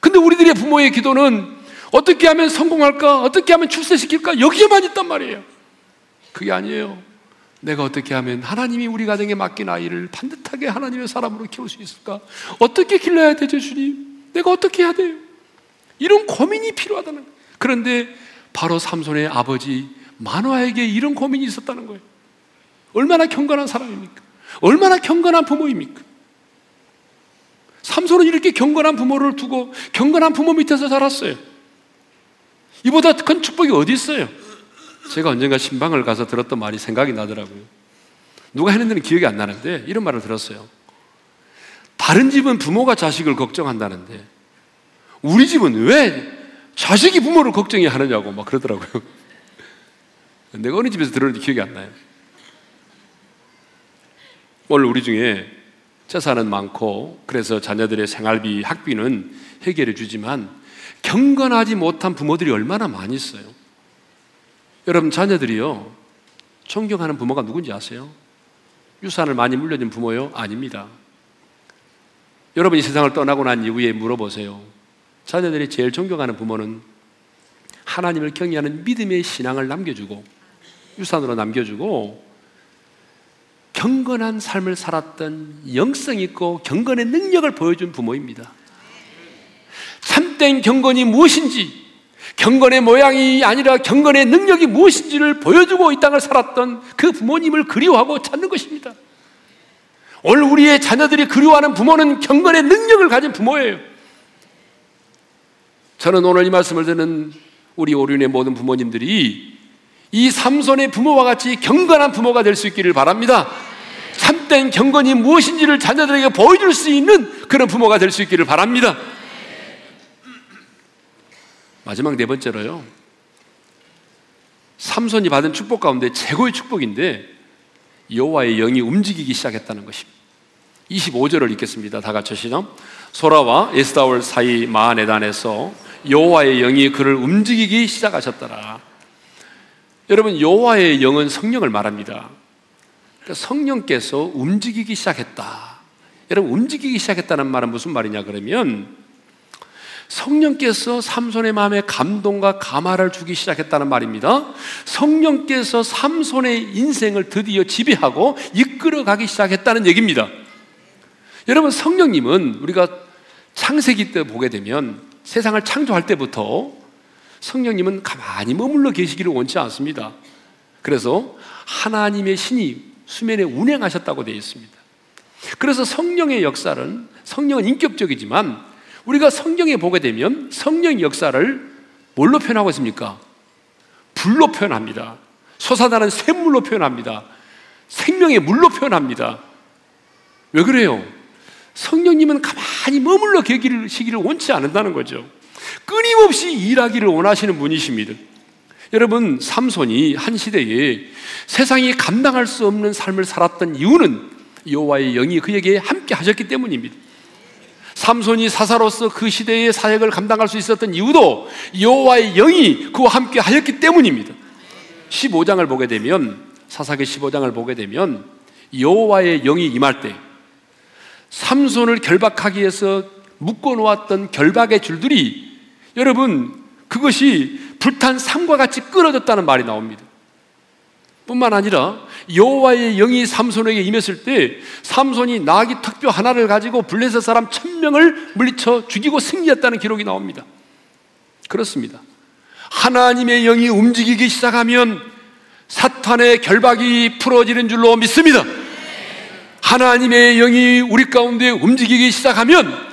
근데 우리들의 부모의 기도는 어떻게 하면 성공할까? 어떻게 하면 출세시킬까? 여기에만 있단 말이에요. 그게 아니에요. 내가 어떻게 하면 하나님이 우리 가정에 맡긴 아이를 반듯하게 하나님의 사람으로 키울 수 있을까? 어떻게 길러야 되죠, 주님? 내가 어떻게 해야 돼요? 이런 고민이 필요하다는 거예요. 그런데 바로 삼손의 아버지 만화에게 이런 고민이 있었다는 거예요. 얼마나 경건한 사람입니까? 얼마나 경건한 부모입니까? 삼손은 이렇게 경건한 부모를 두고 경건한 부모 밑에서 자랐어요. 이보다 큰 축복이 어디 있어요? 제가 언젠가 신방을 가서 들었던 말이 생각이 나더라고요. 누가 했는지는 기억이 안 나는데 이런 말을 들었어요. 다른 집은 부모가 자식을 걱정한다는데 우리 집은 왜 자식이 부모를 걱정해 하느냐고 막 그러더라고요. *laughs* 내가 어느 집에서 들었는지 기억이 안 나요. 오늘 우리 중에 재산은 많고 그래서 자녀들의 생활비, 학비는 해결해 주지만 경건하지 못한 부모들이 얼마나 많이 있어요. 여러분 자녀들이요 존경하는 부모가 누군지 아세요? 유산을 많이 물려준 부모요? 아닙니다. 여러분이 세상을 떠나고 난 이후에 물어보세요. 자녀들이 제일 존경하는 부모는 하나님을 경외하는 믿음의 신앙을 남겨주고 유산으로 남겨주고 경건한 삶을 살았던 영성 있고 경건의 능력을 보여준 부모입니다. 참된 경건이 무엇인지 경건의 모양이 아니라 경건의 능력이 무엇인지를 보여주고 이 땅을 살았던 그 부모님을 그리워하고 찾는 것입니다. 오늘 우리의 자녀들이 그리워하는 부모는 경건의 능력을 가진 부모예요. 저는 오늘 이 말씀을 듣는 우리 오륜의 모든 부모님들이 이 삼손의 부모와 같이 경건한 부모가 될 수 있기를 바랍니다. 참된 경건이 무엇인지를 자녀들에게 보여줄 수 있는 그런 부모가 될 수 있기를 바랍니다. 마지막 네 번째로요. 삼손이 받은 축복 가운데 최고의 축복인데 여호와의 영이 움직이기 시작했다는 것입니다. 25절을 읽겠습니다. 다 같이 시작. 소라와 에스다올 사이 마하네단에서 여호와의 영이 그를 움직이기 시작하셨더라. 여러분 여호와의 영은 성령을 말합니다. 그러니까 성령께서 움직이기 시작했다. 여러분 움직이기 시작했다는 말은 무슨 말이냐 그러면 성령께서 삼손의 마음에 감동과 감화를 주기 시작했다는 말입니다. 성령께서 삼손의 인생을 드디어 지배하고 이끌어가기 시작했다는 얘기입니다. 여러분, 성령님은 우리가 창세기 때 보게 되면 세상을 창조할 때부터 성령님은 가만히 머물러 계시기를 원치 않습니다. 그래서 하나님의 신이 수면에 운행하셨다고 되어 있습니다. 그래서 성령의 역사는 성령은 인격적이지만 우리가 성경에 보게 되면 성령 역사를 뭘로 표현하고 있습니까? 불로 표현합니다. 솟아나는 샘물로 표현합니다. 생명의 물로 표현합니다. 왜 그래요? 성령님은 가만히 머물러 계시기를 원치 않는다는 거죠. 끊임없이 일하기를 원하시는 분이십니다. 여러분, 삼손이 한 시대에 세상이 감당할 수 없는 삶을 살았던 이유는 여호와의 영이 그에게 함께 하셨기 때문입니다. 삼손이 사사로서 그 시대의 사역을 감당할 수 있었던 이유도 여호와의 영이 그와 함께 하였기 때문입니다. 15장을 보게 되면 사사기 15장을 보게 되면 여호와의 영이 임할 때 삼손을 결박하기 위해서 묶어 놓았던 결박의 줄들이 여러분 그것이 불탄 상과 같이 끊어졌다는 말이 나옵니다. 뿐만 아니라 여호와의 영이 삼손에게 임했을 때 삼손이 나귀 턱뼈 하나를 가지고 블레셋 사람 천 명을 물리쳐 죽이고 승리했다는 기록이 나옵니다. 그렇습니다. 하나님의 영이 움직이기 시작하면 사탄의 결박이 풀어지는 줄로 믿습니다. 하나님의 영이 우리 가운데 움직이기 시작하면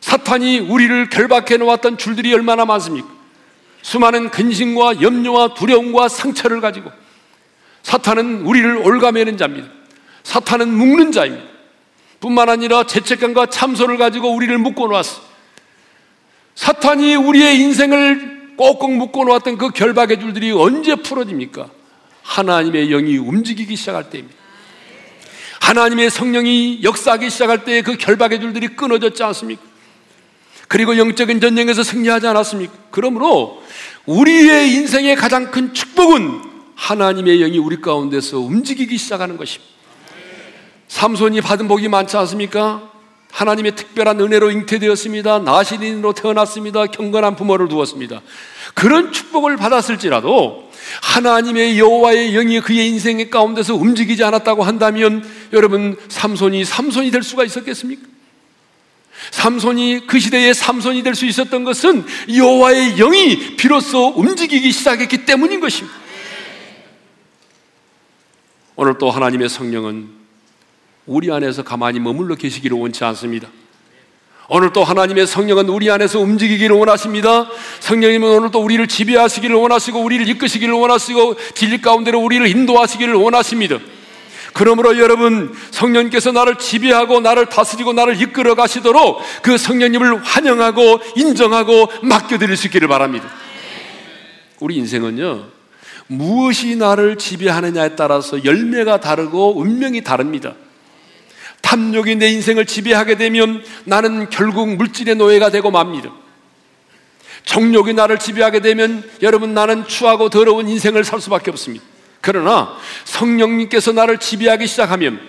사탄이 우리를 결박해 놓았던 줄들이 얼마나 많습니까? 수많은 근심과 염려와 두려움과 상처를 가지고 사탄은 우리를 올가매는 자입니다. 사탄은 묶는 자입니다. 뿐만 아니라 죄책감과 참소를 가지고 우리를 묶어 놓았어. 사탄이 우리의 인생을 꼭꼭 묶어 놓았던 그 결박의 줄들이 언제 풀어집니까? 하나님의 영이 움직이기 시작할 때입니다. 하나님의 성령이 역사하기 시작할 때 그 결박의 줄들이 끊어졌지 않습니까? 그리고 영적인 전쟁에서 승리하지 않았습니까? 그러므로 우리의 인생의 가장 큰 축복은 하나님의 영이 우리 가운데서 움직이기 시작하는 것입니다. 삼손이 받은 복이 많지 않습니까? 하나님의 특별한 은혜로 잉태되었습니다. 나시린으로 태어났습니다. 경건한 부모를 두었습니다. 그런 축복을 받았을지라도 하나님의 여호와의 영이 그의 인생의 가운데서 움직이지 않았다고 한다면 여러분 삼손이 삼손이 될 수가 있었겠습니까? 삼손이 그 시대에 삼손이 될 수 있었던 것은 여호와의 영이 비로소 움직이기 시작했기 때문인 것입니다. 오늘 또 하나님의 성령은 우리 안에서 가만히 머물러 계시기를 원치 않습니다. 오늘 또 하나님의 성령은 우리 안에서 움직이기를 원하십니다. 성령님은 오늘 또 우리를 지배하시기를 원하시고 우리를 이끄시기를 원하시고 진리 가운데로 우리를 인도하시기를 원하십니다. 그러므로 여러분 성령님께서 나를 지배하고 나를 다스리고 나를 이끌어 가시도록 그 성령님을 환영하고 인정하고 맡겨드릴 수 있기를 바랍니다. 우리 인생은요 무엇이 나를 지배하느냐에 따라서 열매가 다르고 운명이 다릅니다. 탐욕이 내 인생을 지배하게 되면 나는 결국 물질의 노예가 되고 맙니다. 정욕이 나를 지배하게 되면 여러분 나는 추하고 더러운 인생을 살 수밖에 없습니다. 그러나 성령님께서 나를 지배하기 시작하면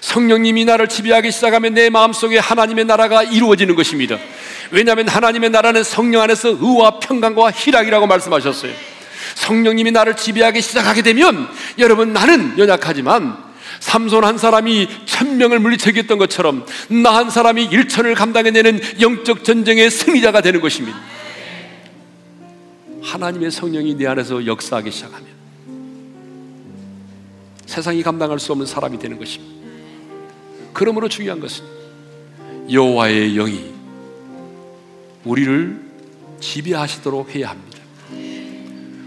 성령님이 나를 지배하기 시작하면 내 마음속에 하나님의 나라가 이루어지는 것입니다. 왜냐하면 하나님의 나라는 성령 안에서 의와 평강과 희락이라고 말씀하셨어요. 성령님이 나를 지배하기 시작하게 되면 여러분 나는 연약하지만 삼손 한 사람이 천명을 물리쳐겼던 것처럼 나 한 사람이 일천을 감당해내는 영적 전쟁의 승리자가 되는 것입니다. 하나님의 성령이 내 안에서 역사하기 시작하면 세상이 감당할 수 없는 사람이 되는 것입니다. 그러므로 중요한 것은 여호와의 영이 우리를 지배하시도록 해야 합니다.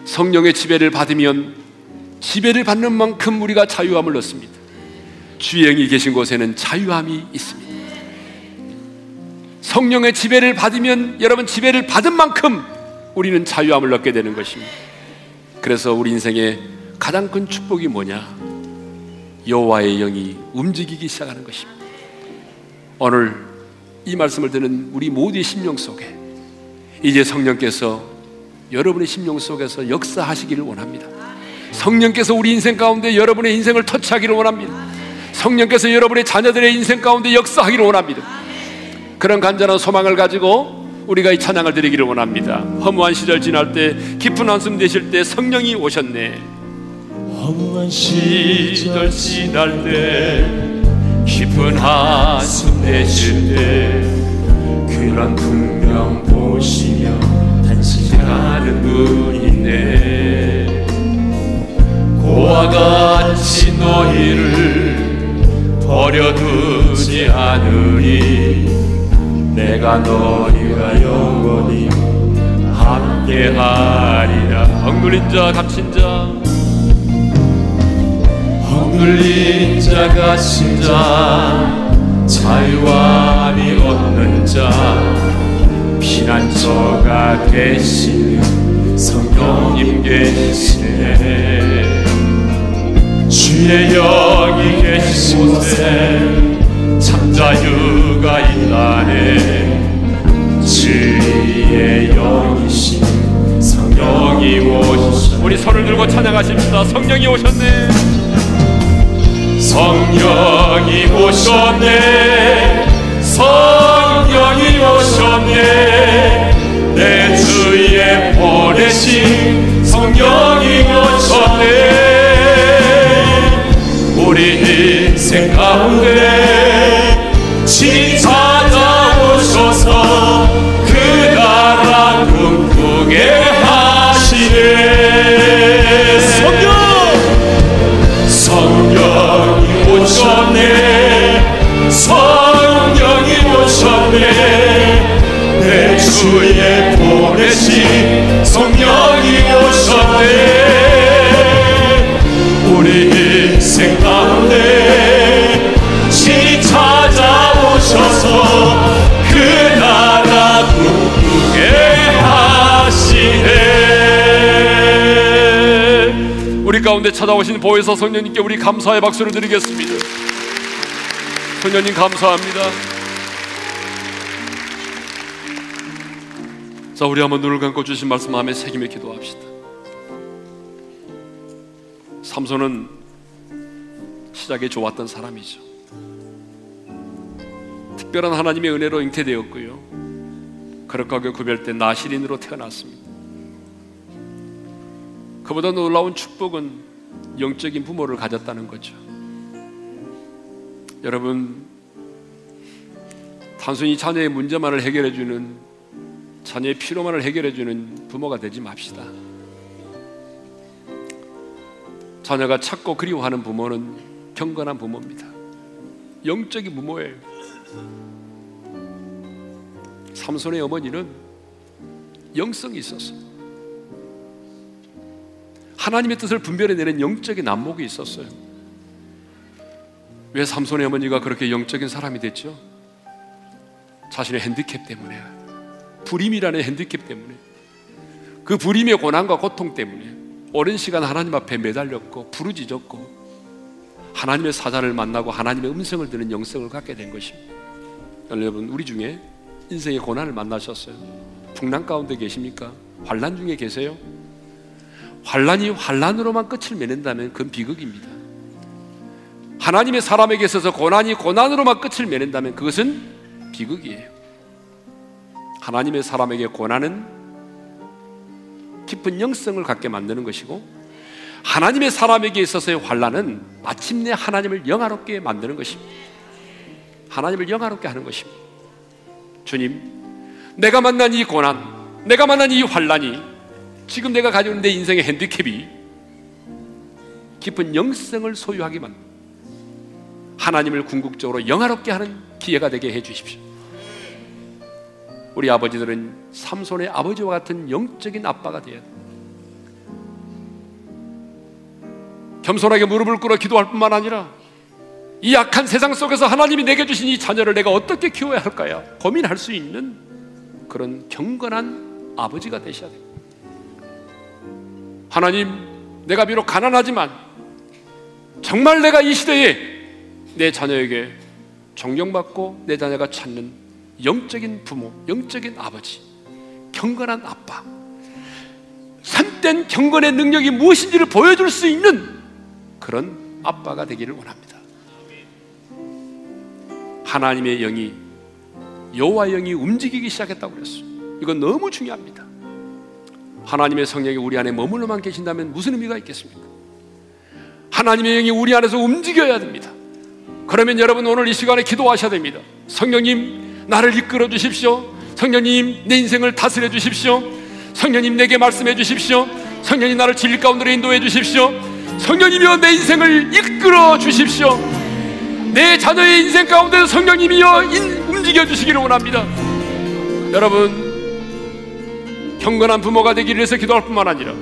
성령의 지배를 받으면 지배를 받는 만큼 우리가 자유함을 얻습니다. 주영이 계신 곳에는 자유함이 있습니다. 성령의 지배를 받으면 여러분 지배를 받은 만큼 우리는 자유함을 얻게 되는 것입니다. 그래서 우리 인생의 가장 큰 축복이 뭐냐? 여호와의 영이 움직이기 시작하는 것입니다. 오늘 이 말씀을 듣는 우리 모두의 심령 속에 이제 성령께서 여러분의 심령 속에서 역사하시기를 원합니다. 성령께서 우리 인생 가운데 여러분의 인생을 터치하기를 원합니다. 성령께서 여러분의 자녀들의 인생 가운데 역사하기를 원합니다. 그런 간절한 소망을 가지고 우리가 이 찬양을 드리기를 원합니다. 허무한 시절 지날 때 깊은 한숨 되실 때 성령이 오셨네. 허무한 시절 지날 때 깊은 한숨 되실 때 그런 풍경 보시며 단식하는 분이네. 고와 같이 너희를 버려두지 않으리. 내가 너희와 영원히 함께하리라. 억눌린 자 갇힌 자 억눌린 자 갇힌 자 자유함이 없는 자 피난처가 되시는 성령님 계시네 주의 영이 계신 곳에 참 자유가 있다네 주의 영이신 성령이 오셨네 우리 손을 들고 찬양하십시다. 성령이 오셨네. 성령이 오셨네. 성령이 오셨네. 내 주에 보내신 성령이 오셨네. 우리 인생 가운데 지 찾아오셔서. 그 나라 꿈꾸게 가운데 찾아오신 보혜사 성령님께 우리 감사의 박수를 드리겠습니다. 성령님 감사합니다. 자, 우리 한번 눈을 감고 주신 말씀 마음에 새기며 기도합시다. 삼손은 시작에 좋았던 사람이죠. 특별한 하나님의 은혜로 잉태되었고요. 거룩하게 구별된 나시린으로 태어났습니다. 그보다 놀라운 축복은 영적인 부모를 가졌다는 거죠. 여러분, 단순히 자녀의 문제만을 해결해 주는 자녀의 필요만을 해결해 주는 부모가 되지 맙시다. 자녀가 찾고 그리워하는 부모는 경건한 부모입니다. 영적인 부모예요. 삼손의 어머니는 영성이 있었어요. 하나님의 뜻을 분별해내는 영적인 안목이 있었어요. 왜 삼손의 어머니가 그렇게 영적인 사람이 됐죠? 자신의 핸디캡 때문에 불임이라는 핸디캡 때문에 그 불임의 고난과 고통 때문에 오랜 시간 하나님 앞에 매달렸고 부르짖었고 하나님의 사자를 만나고 하나님의 음성을 듣는 영성을 갖게 된 것입니다. 여러분 우리 중에 인생의 고난을 만나셨어요? 풍랑 가운데 계십니까? 환란 중에 계세요? 환란이 환란으로만 끝을 맺는다면 그건 비극입니다. 하나님의 사람에게 있어서 고난이 고난으로만 끝을 맺는다면 그것은 비극이에요. 하나님의 사람에게 고난은 깊은 영성을 갖게 만드는 것이고 하나님의 사람에게 있어서의 환란은 마침내 하나님을 영화롭게 만드는 것입니다. 하나님을 영화롭게 하는 것입니다. 주님, 내가 만난 이 고난, 내가 만난 이 환란이 지금 내가 가지고 있는 내 인생의 핸디캡이 깊은 영성을 소유하게 만 하나님을 궁극적으로 영화롭게 하는 기회가 되게 해 주십시오. 우리 아버지들은 삼손의 아버지와 같은 영적인 아빠가 되어야 됩니다. 겸손하게 무릎을 꿇어 기도할 뿐만 아니라 이 약한 세상 속에서 하나님이 내게 주신 이 자녀를 내가 어떻게 키워야 할까요? 고민할 수 있는 그런 경건한 아버지가 되셔야 됩니다. 하나님, 내가 비록 가난하지만 정말 내가 이 시대에 내 자녀에게 존경받고 내 자녀가 찾는 영적인 부모, 영적인 아버지, 경건한 아빠, 참된 경건의 능력이 무엇인지를 보여줄 수 있는 그런 아빠가 되기를 원합니다. 하나님의 영이 여호와 영이 움직이기 시작했다고 그랬어요. 이건 너무 중요합니다. 하나님의 성령이 우리 안에 머물러만 계신다면 무슨 의미가 있겠습니까? 하나님의 영이 우리 안에서 움직여야 됩니다. 그러면 여러분 오늘 이 시간에 기도하셔야 됩니다. 성령님 나를 이끌어 주십시오. 성령님 내 인생을 다스려 주십시오. 성령님 내게 말씀해 주십시오. 성령님 나를 진리 가운데로 인도해 주십시오. 성령님이여 내 인생을 이끌어 주십시오. 내 자녀의 인생 가운데 성령님이여 움직여 주시기를 원합니다. 여러분 경건한 부모가 되기 위해서 기도할 뿐만 아니라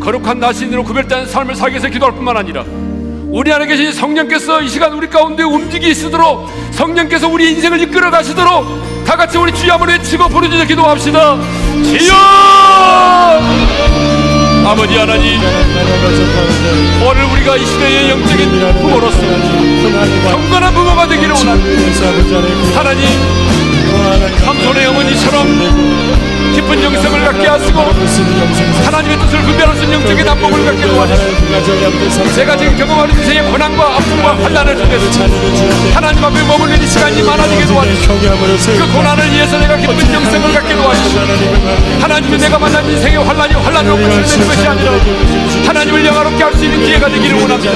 거룩한 나신으로 구별된 삶을 살기 위해서 기도할 뿐만 아니라 우리 안에 계신 성령께서 이 시간 우리 가운데 움직이시도록 성령께서 우리 인생을 이끌어 가시도록 다 같이 우리 주여 한번 외치고 부르짖어 기도합시다. 주여! 아버지 하나님 오늘 우리가 이 시대의 영적인 부모로서 경건한 부모가 되기를 원합니다. 하나님 삼손의 어머니처럼 깊은 영성을 갖게 하시고 하나님의 뜻을 분별할 수 있는 영적인 안목을 갖게 도와주시고 제가 지금 경험하는 인생의 고난과 아픔과 환난을 통해서 하나님 앞에 머물는 이 시간이 많아지게 도와주시고 그 고난을 위해서 내가 깊은 영성을 갖게 도와주시고 하나님이 내가 만난 인생의 환난이 환난으로 끝을 것이 아니라 하나님을 영화롭게 할 수 있는 기회가 되기를 원합니다.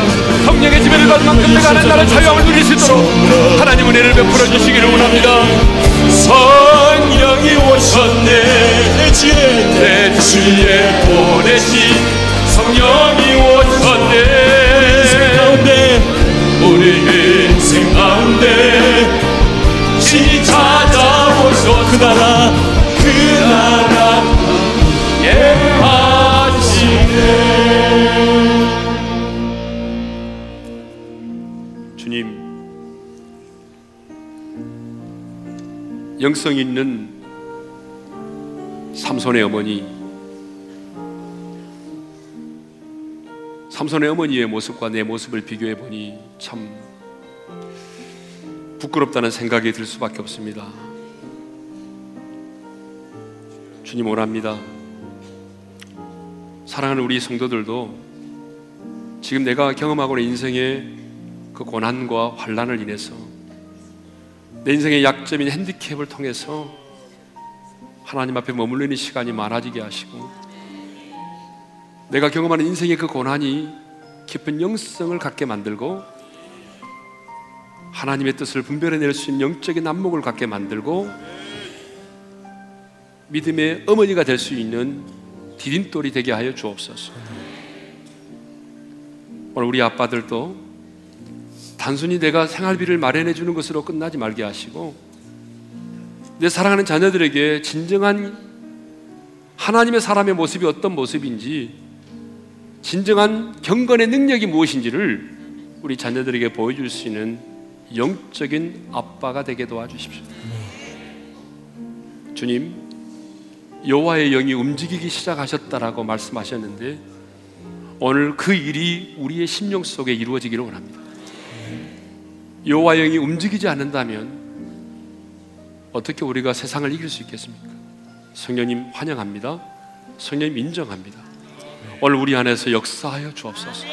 성령의 지배를 받은 만큼 내가 하는 나를 자유함을 누릴 수 있도록 하나님 은혜를 베풀어 주시기를 원합니다 오셨네 내 주에 보내신 성령이 오셨네. 우리 인생 가운데 신이 찾아 그 나라 그 나라 예하시네. 주님 영성 있는 삼손의 어머니 삼손의 어머니의 모습과 내 모습을 비교해 보니 참 부끄럽다는 생각이 들 수밖에 없습니다. 주님 원합니다. 사랑하는 우리 성도들도 지금 내가 경험하고 있는 인생의 그 고난과 환란을 인해서 내 인생의 약점인 핸디캡을 통해서 하나님 앞에 머물르는 시간이 많아지게 하시고 내가 경험하는 인생의 그 고난이 깊은 영성을 갖게 만들고 하나님의 뜻을 분별해낼 수 있는 영적인 안목을 갖게 만들고 믿음의 어머니가 될 수 있는 디딤돌이 되게 하여 주옵소서. 오늘 우리 아빠들도 단순히 내가 생활비를 마련해 주는 것으로 끝나지 말게 하시고 내 사랑하는 자녀들에게 진정한 하나님의 사람의 모습이 어떤 모습인지 진정한 경건의 능력이 무엇인지를 우리 자녀들에게 보여줄 수 있는 영적인 아빠가 되게 도와주십시오. 주님, 여호와의 영이 움직이기 시작하셨다라고 말씀하셨는데 오늘 그 일이 우리의 심령 속에 이루어지기를 원합니다. 여호와의 영이 움직이지 않는다면 어떻게 우리가 세상을 이길 수 있겠습니까? 성령님 환영합니다. 성령님 인정합니다. 오늘 우리 안에서 역사하여 주옵소서.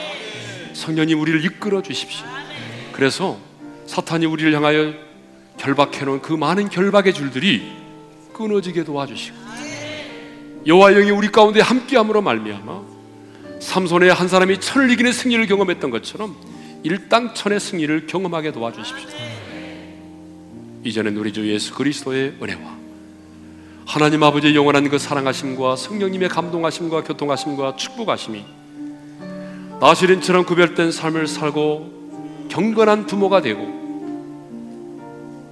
성령님 우리를 이끌어 주십시오. 그래서 사탄이 우리를 향하여 결박해 놓은 그 많은 결박의 줄들이 끊어지게 도와주시고 여호와 영이 우리 가운데 함께함으로 말미암아 삼손의 한 사람이 천을 이기는 승리를 경험했던 것처럼 일당천의 승리를 경험하게 도와주십시오. 이제는 우리 주 예수 그리스도의 은혜와 하나님 아버지의 영원한 그 사랑하심과 성령님의 감동하심과 교통하심과 축복하심이 나시린처럼 구별된 삶을 살고 경건한 부모가 되고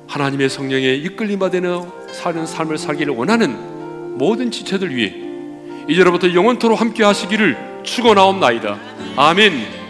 하나님의 성령에 이끌림 받는 사는 삶을 살기를 원하는 모든 지체들 위해 이제로부터 영원토로 함께 하시기를 축원하옵나이다. 아멘.